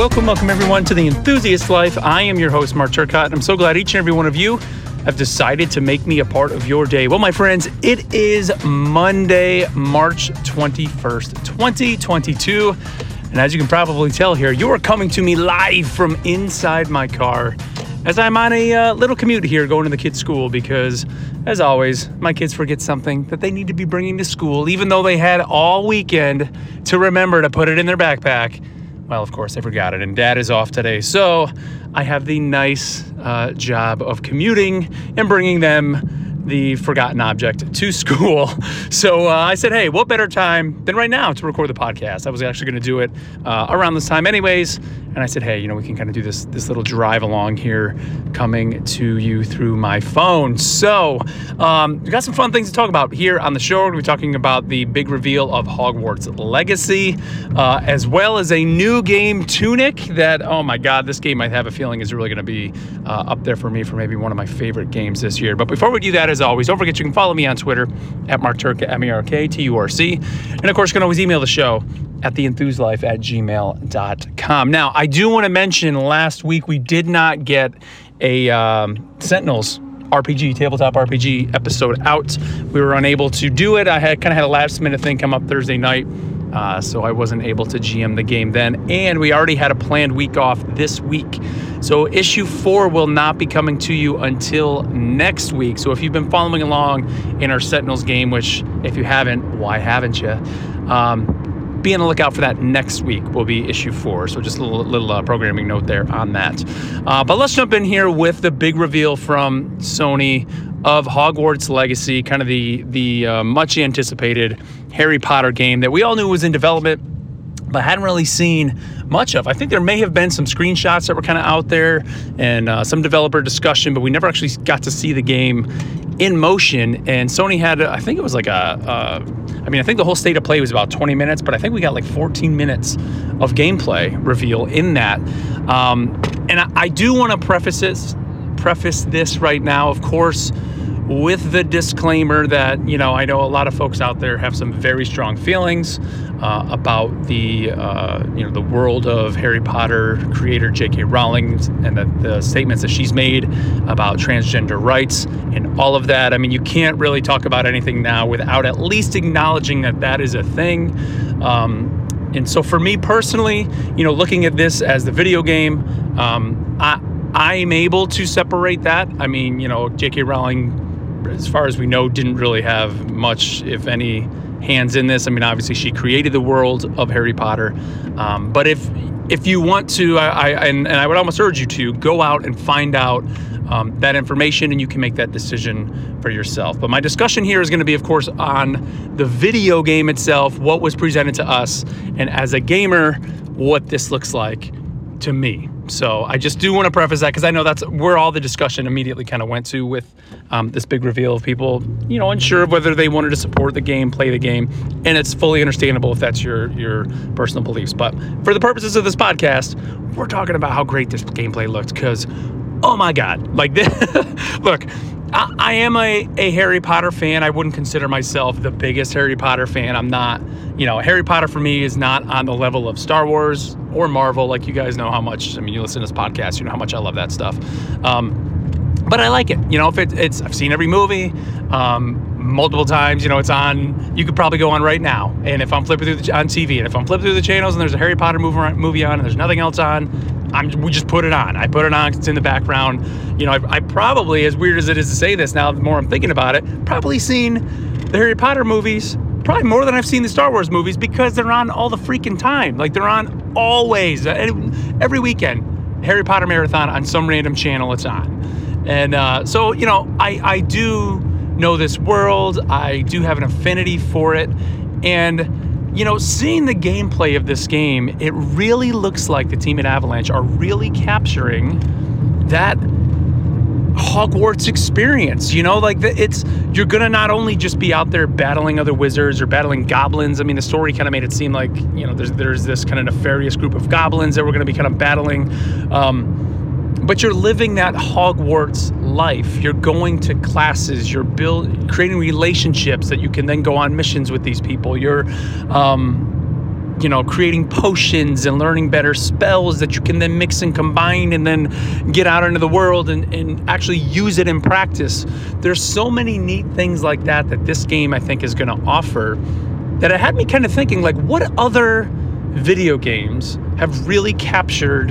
Welcome, welcome everyone to the Enthusiast Life. I am your host, Mark Turcott, and I'm so glad each and every one of you have decided to make me a part of your day. Well, my friends, it is Monday, March 21st, 2022. And as you can probably tell here, you are coming to me live from inside my car as I'm on a uh, little commute here going to the kids' school because, as always, my kids forget something that they need to be bringing to school, even though they had all weekend to remember to put it in their backpack. Well, of course, I forgot it, and dad is off today. So I have the nice uh, job of commuting and bringing them the forgotten object to school. So uh, I said, hey, what better time than right now to record the podcast? I was actually going to do it uh, around this time, anyways. And I said, hey, you know, we can kind of do this this little drive along here, coming to you through my phone. So um, we got some fun things to talk about here on the show. We're gonna be talking about the big reveal of Hogwarts Legacy, uh, as well as a new game, Tunic. That oh my God, this game I have a feeling is really going to be uh, up there for me for maybe one of my favorite games this year. But before we do that, as always, don't forget you can follow me on Twitter at Mark M E R K T U R C. And of course, you can always email the show at theenthuslife at gmail.com. Now, I do want to mention last week we did not get a um, Sentinels RPG, tabletop RPG episode out. We were unable to do it. I had kind of had a last minute thing come up Thursday night. Uh, so I wasn't able to GM the game then. And we already had a planned week off this week. So issue four will not be coming to you until next week. So if you've been following along in our Sentinels game, which if you haven't, why haven't you? Um, be on the lookout for that next week will be issue four so just a little, little uh, programming note there on that uh, but let's jump in here with the big reveal from sony of hogwarts legacy kind of the the uh, much anticipated harry potter game that we all knew was in development but hadn't really seen much of. I think there may have been some screenshots that were kind of out there and uh, some developer discussion, but we never actually got to see the game in motion. And Sony had, I think it was like a, a I mean, I think the whole state of play was about 20 minutes, but I think we got like 14 minutes of gameplay reveal in that. Um, and I, I do want to preface this, preface this right now, of course with the disclaimer that you know I know a lot of folks out there have some very strong feelings uh, about the uh, you know the world of Harry Potter creator J.K. Rowling and the, the, statements that she's made about transgender rights and all of that. I mean, you can't really talk about anything now without at least acknowledging that that is a thing. Um, and so, for me personally, you know, looking at this as the video game, um, I I'm able to separate that. I mean, you know, J.K. Rowling as far as we know, didn't really have much, if any, hands in this. I mean, obviously, she created the world of Harry Potter. Um, but if if you want to, I, I and, and, I would almost urge you to go out and find out um, that information, and you can make that decision for yourself. But my discussion here is going to be, of course, on the video game itself, what was presented to us, and as a gamer, what this looks like to me. So I just do want to preface that because I know that's where all the discussion immediately kind of went to with um, this big reveal of people, you know, unsure of whether they wanted to support the game, play the game, and it's fully understandable if that's your your personal beliefs. But for the purposes of this podcast, we're talking about how great this gameplay looked because, oh my god, like this, look. I, am a, a Harry Potter fan. I wouldn't consider myself the biggest Harry Potter fan. I'm not, you know, Harry Potter for me is not on the level of Star Wars or Marvel. Like you guys know how much, I mean, you listen to this podcast, you know how much I love that stuff. Um, but I like it. You know, if it, it's, I've seen every movie um, multiple times. You know, it's on. You could probably go on right now, and if I'm flipping through the, on TV, and if I'm flipping through the channels, and there's a Harry Potter movie on, and there's nothing else on, I'm we just put it on. I put it on. It's in the background. You know, I, I probably, as weird as it is to say this now, the more I'm thinking about it, probably seen the Harry Potter movies probably more than I've seen the Star Wars movies because they're on all the freaking time. Like they're on always, every weekend. Harry Potter marathon on some random channel it's on. And uh, so, you know, I, I do know this world, I do have an affinity for it. And, you know, seeing the gameplay of this game, it really looks like the team at Avalanche are really capturing that Hogwarts experience. You know, like it's you're gonna not only just be out there battling other wizards or battling goblins. I mean, the story kind of made it seem like you know there's there's this kind of nefarious group of goblins that we're gonna be kind of battling. Um, but you're living that Hogwarts life. You're going to classes. You're build, creating relationships that you can then go on missions with these people. You're um, you know, creating potions and learning better spells that you can then mix and combine and then get out into the world and, and actually use it in practice. There's so many neat things like that that this game I think is going to offer that it had me kind of thinking like what other video games have really captured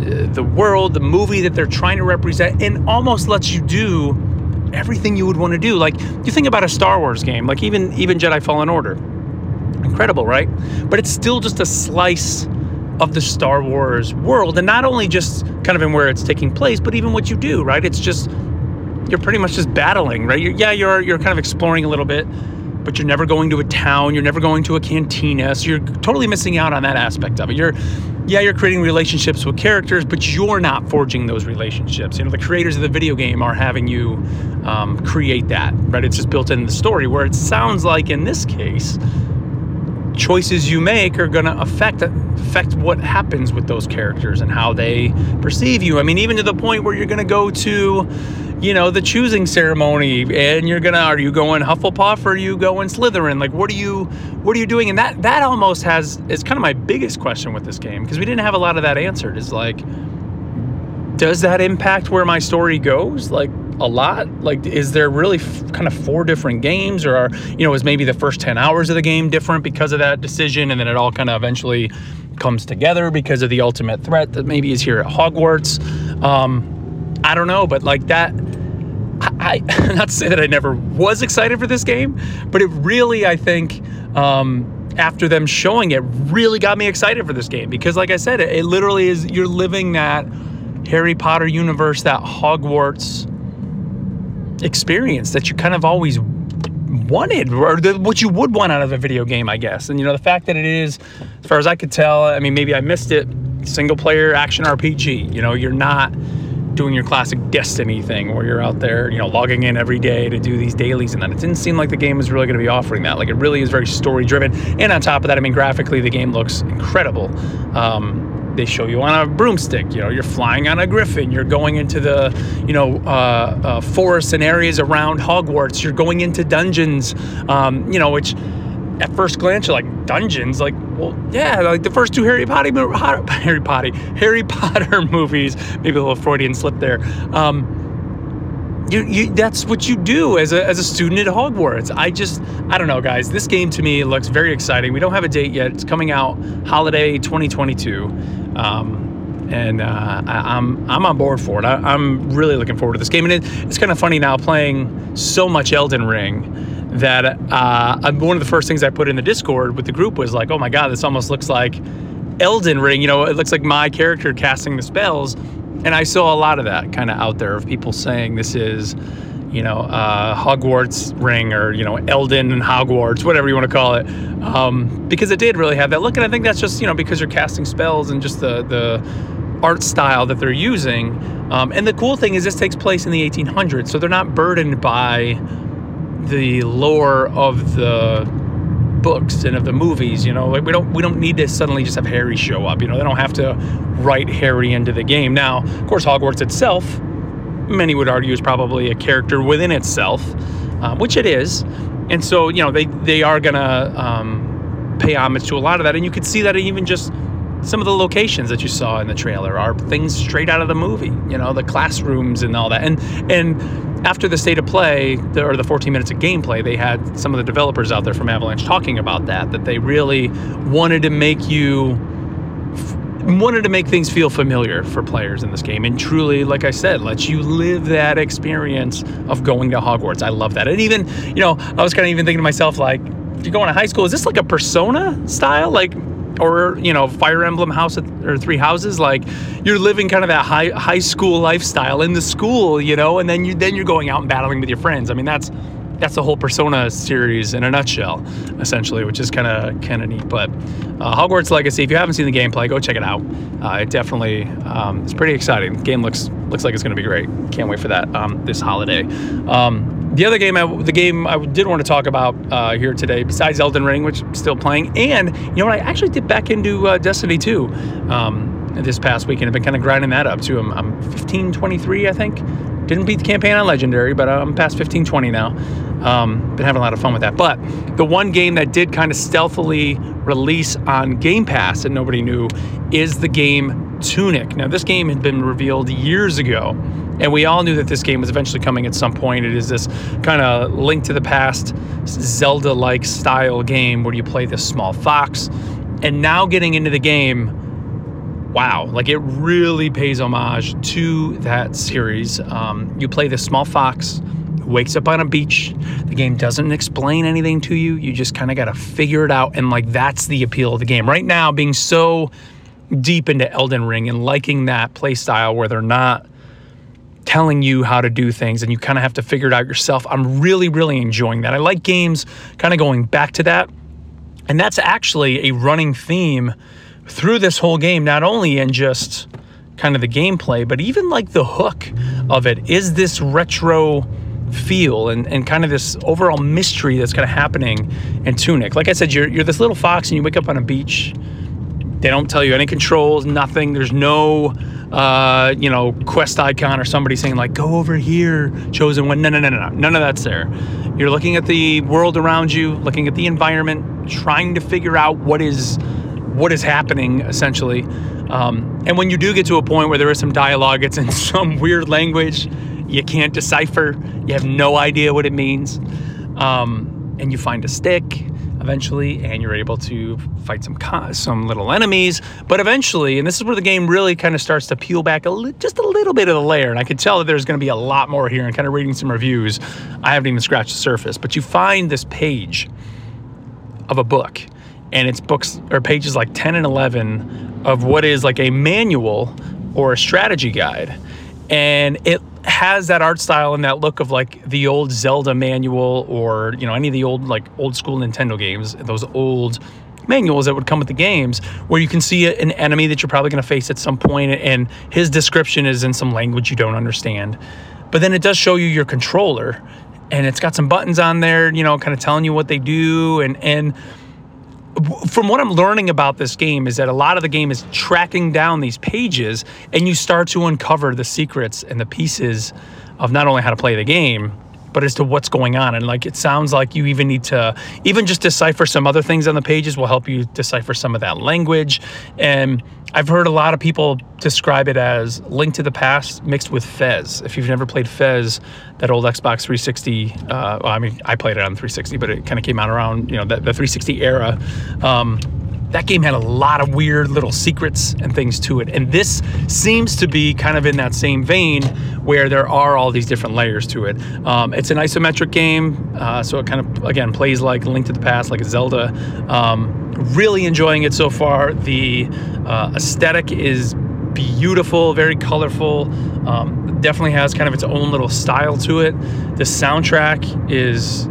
the world, the movie that they're trying to represent and almost lets you do everything you would want to do. Like you think about a Star Wars game, like even even Jedi Fallen Order Incredible, right? But it's still just a slice of the Star Wars world. And not only just kind of in where it's taking place, but even what you do, right? It's just, you're pretty much just battling, right? You're, yeah, you're, you're kind of exploring a little bit, but you're never going to a town. You're never going to a cantina. So you're totally missing out on that aspect of it. You're, yeah, you're creating relationships with characters, but you're not forging those relationships. You know, the creators of the video game are having you um, create that, right? It's just built in the story. Where it sounds like in this case, choices you make are going to affect affect what happens with those characters and how they perceive you. I mean, even to the point where you're going to go to, you know, the choosing ceremony, and you're gonna are you going Hufflepuff or are you going Slytherin? Like, what are you what are you doing? And that that almost has is kind of my biggest question with this game because we didn't have a lot of that answered. Is like, does that impact where my story goes? Like a lot? Like, is there really f- kind of four different games, or are, you know, is maybe the first 10 hours of the game different because of that decision, and then it all kind of eventually comes together because of the ultimate threat that maybe is here at Hogwarts? Um, I don't know, but like that. I, I not to say that I never was excited for this game, but it really, I think, um, after them showing it, really got me excited for this game because, like I said, it, it literally is you're living that Harry Potter universe, that Hogwarts experience that you kind of always wanted or the, what you would want out of a video game, I guess. And you know, the fact that it is, as far as I could tell, I mean, maybe I missed it, single player action RPG. You know, you're not doing your classic Destiny thing where you're out there, you know, logging in every day to do these dailies and then it didn't seem like the game was really going to be offering that. Like it really is very story driven. And on top of that, I mean, graphically, the game looks incredible. Um, they show you on a broomstick. You know, you're flying on a griffin. You're going into the, you know, uh, uh, forests and areas around Hogwarts. You're going into dungeons. Um, you know, which at first glance you're like dungeons. Like, well, yeah, like the first two Harry Potter, Harry Potter, Harry Potter movies. Maybe a little Freudian slip there. Um, you, you, that's what you do as a, as a student at Hogwarts. I just, I don't know, guys. This game to me looks very exciting. We don't have a date yet. It's coming out holiday 2022. Um, and uh, I, am I'm, I'm on board for it. I, am really looking forward to this game, and it, it's kind of funny now playing so much Elden Ring that uh, one of the first things I put in the Discord with the group was like, "Oh my God, this almost looks like Elden Ring." You know, it looks like my character casting the spells, and I saw a lot of that kind of out there of people saying this is, you know, uh, Hogwarts ring or, you know, Elden and Hogwarts, whatever you want to call it. Um, because it did really have that look. And I think that's just, you know, because you're casting spells and just the, the art style that they're using. Um, and the cool thing is this takes place in the 1800s. So they're not burdened by the lore of the books and of the movies. You know, we don't we don't need to suddenly just have Harry show up. You know, they don't have to write Harry into the game. Now, of course, Hogwarts itself, many would argue, is probably a character within itself, um, which it is. And so, you know, they they are gonna um, pay homage to a lot of that, and you could see that even just some of the locations that you saw in the trailer are things straight out of the movie. You know, the classrooms and all that, and and after the state of play or the 14 minutes of gameplay, they had some of the developers out there from Avalanche talking about that, that they really wanted to make you wanted to make things feel familiar for players in this game and truly like i said let you live that experience of going to hogwarts. I love that. And even you know i was kind of even thinking to myself like if you're going to high school? Is this like a persona style? Like or you know fire emblem house or three houses like you're living kind of that high high school lifestyle in the school you know and then you then you're going out and battling with your friends i mean that's that's the whole persona series in a nutshell essentially which is kind of kind of neat but uh, hogwarts legacy if you haven't seen the gameplay go check it out uh, it definitely um, it's pretty exciting the game looks looks like it's going to be great. Can't wait for that um, this holiday. Um, the other game, I, the game I did want to talk about uh, here today, besides Elden Ring, which I'm still playing, and you know what, I actually did back into uh, Destiny 2 um, this past weekend. I've been kind of grinding that up too. I'm, I'm 1523, I think. Didn't beat the campaign on Legendary, but I'm past 1520 now. Um, been having a lot of fun with that. But the one game that did kind of stealthily release on Game Pass and nobody knew is the game Tunic. Now, this game had been revealed years ago and we all knew that this game was eventually coming at some point. It is this kind of link to the past, Zelda like style game where you play this small fox. And now getting into the game, wow, like it really pays homage to that series. Um, you play this small fox wakes up on a beach. The game doesn't explain anything to you. You just kind of got to figure it out. And like that's the appeal of the game. Right now, being so deep into Elden Ring and liking that play style where they're not telling you how to do things and you kind of have to figure it out yourself. I'm really, really enjoying that. I like games kind of going back to that. And that's actually a running theme through this whole game, not only in just kind of the gameplay, but even like the hook of it is this retro feel and, and kind of this overall mystery that's kind of happening in Tunic. Like I said, you're, you're this little fox and you wake up on a beach. They don't tell you any controls, nothing. There's no uh, you know, quest icon or somebody saying like, "Go over here, chosen one." No, no, no, no, no. None of that's there. You're looking at the world around you, looking at the environment, trying to figure out what is what is happening essentially. Um, and when you do get to a point where there is some dialogue, it's in some weird language you can't decipher. You have no idea what it means. Um, and you find a stick eventually, and you're able to fight some some little enemies. But eventually, and this is where the game really kind of starts to peel back a li- just a little bit of the layer, and I could tell that there's going to be a lot more here. And kind of reading some reviews, I haven't even scratched the surface. But you find this page of a book, and it's books or pages like 10 and 11 of what is like a manual or a strategy guide, and it has that art style and that look of like the old Zelda manual or you know any of the old like old school Nintendo games, those old manuals that would come with the games where you can see an enemy that you're probably going to face at some point and his description is in some language you don't understand. But then it does show you your controller and it's got some buttons on there, you know, kind of telling you what they do and and from what I'm learning about this game is that a lot of the game is tracking down these pages and you start to uncover the secrets and the pieces of not only how to play the game, but as to what's going on. And like it sounds like you even need to even just decipher some other things on the pages will help you decipher some of that language. And I've heard a lot of people describe it as Link to the Past mixed with Fez. If you've never played Fez, that old Xbox 360, uh, well, I mean, I played it on 360, but it kind of came out around, you know, the, the 360 era. Um, that game had a lot of weird little secrets and things to it. And this seems to be kind of in that same vein where there are all these different layers to it. Um, it's an isometric game, uh, so it kind of, again, plays like Link to the Past, like a Zelda. Um, really enjoying it so far. The uh, aesthetic is beautiful, very colorful. Um, definitely has kind of its own little style to it. The soundtrack is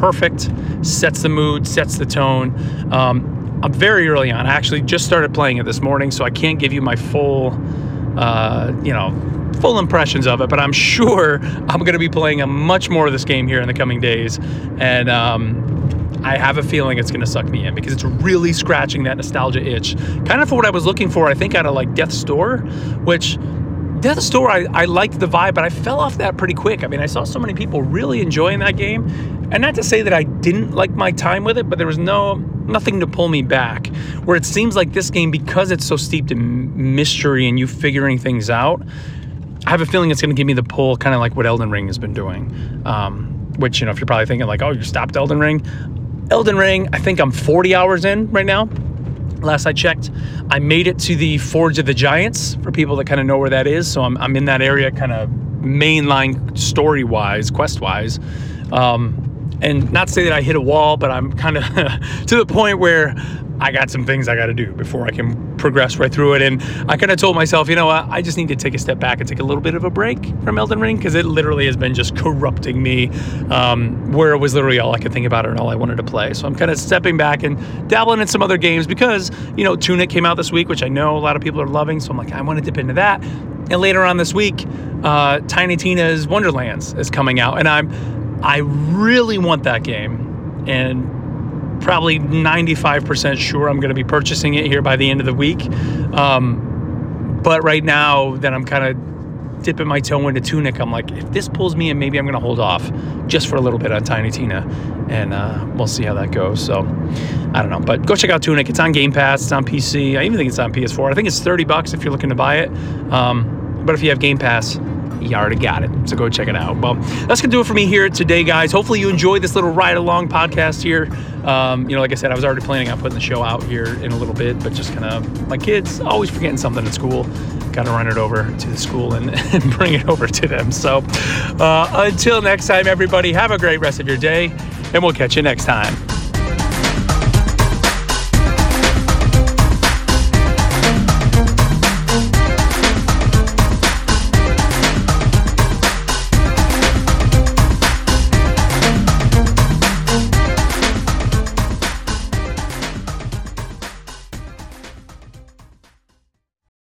perfect, sets the mood, sets the tone. Um, I'm very early on. I actually just started playing it this morning, so I can't give you my full, uh, you know, full impressions of it. But I'm sure I'm going to be playing a much more of this game here in the coming days, and um, I have a feeling it's going to suck me in because it's really scratching that nostalgia itch, kind of for what I was looking for. I think out of like Death's Door, which Death's Door, I, I liked the vibe, but I fell off that pretty quick. I mean, I saw so many people really enjoying that game. And not to say that I didn't like my time with it, but there was no nothing to pull me back. Where it seems like this game, because it's so steeped in mystery and you figuring things out, I have a feeling it's going to give me the pull, kind of like what Elden Ring has been doing. Um, which, you know, if you're probably thinking like, oh, you stopped Elden Ring. Elden Ring, I think I'm 40 hours in right now last I checked. I made it to the Forge of the Giants for people that kind of know where that is. So I'm, I'm in that area, kind of mainline story wise, quest wise. Um, and not say that I hit a wall, but I'm kind of to the point where I got some things I got to do before I can progress right through it. And I kind of told myself, you know what, I just need to take a step back and take a little bit of a break from Elden Ring because it literally has been just corrupting me, um, where it was literally all I could think about and all I wanted to play. So I'm kind of stepping back and dabbling in some other games because, you know, Tunic came out this week, which I know a lot of people are loving. So I'm like, I want to dip into that. And later on this week, uh, Tiny Tina's Wonderlands is coming out, and I'm I really want that game, and probably 95% sure I'm going to be purchasing it here by the end of the week. Um, but right now, that I'm kind of dipping my toe into Tunic, I'm like, if this pulls me in, maybe I'm going to hold off just for a little bit on Tiny Tina, and uh, we'll see how that goes. So I don't know, but go check out Tunic. It's on Game Pass. It's on PC. I even think it's on PS4. I think it's 30 bucks if you're looking to buy it. Um, but if you have Game Pass, you already got it. So go check it out. Well, that's going to do it for me here today, guys. Hopefully, you enjoyed this little ride along podcast here. Um, you know, like I said, I was already planning on putting the show out here in a little bit, but just kind of my kids always forgetting something at school. Got to run it over to the school and, and bring it over to them. So uh, until next time, everybody, have a great rest of your day, and we'll catch you next time.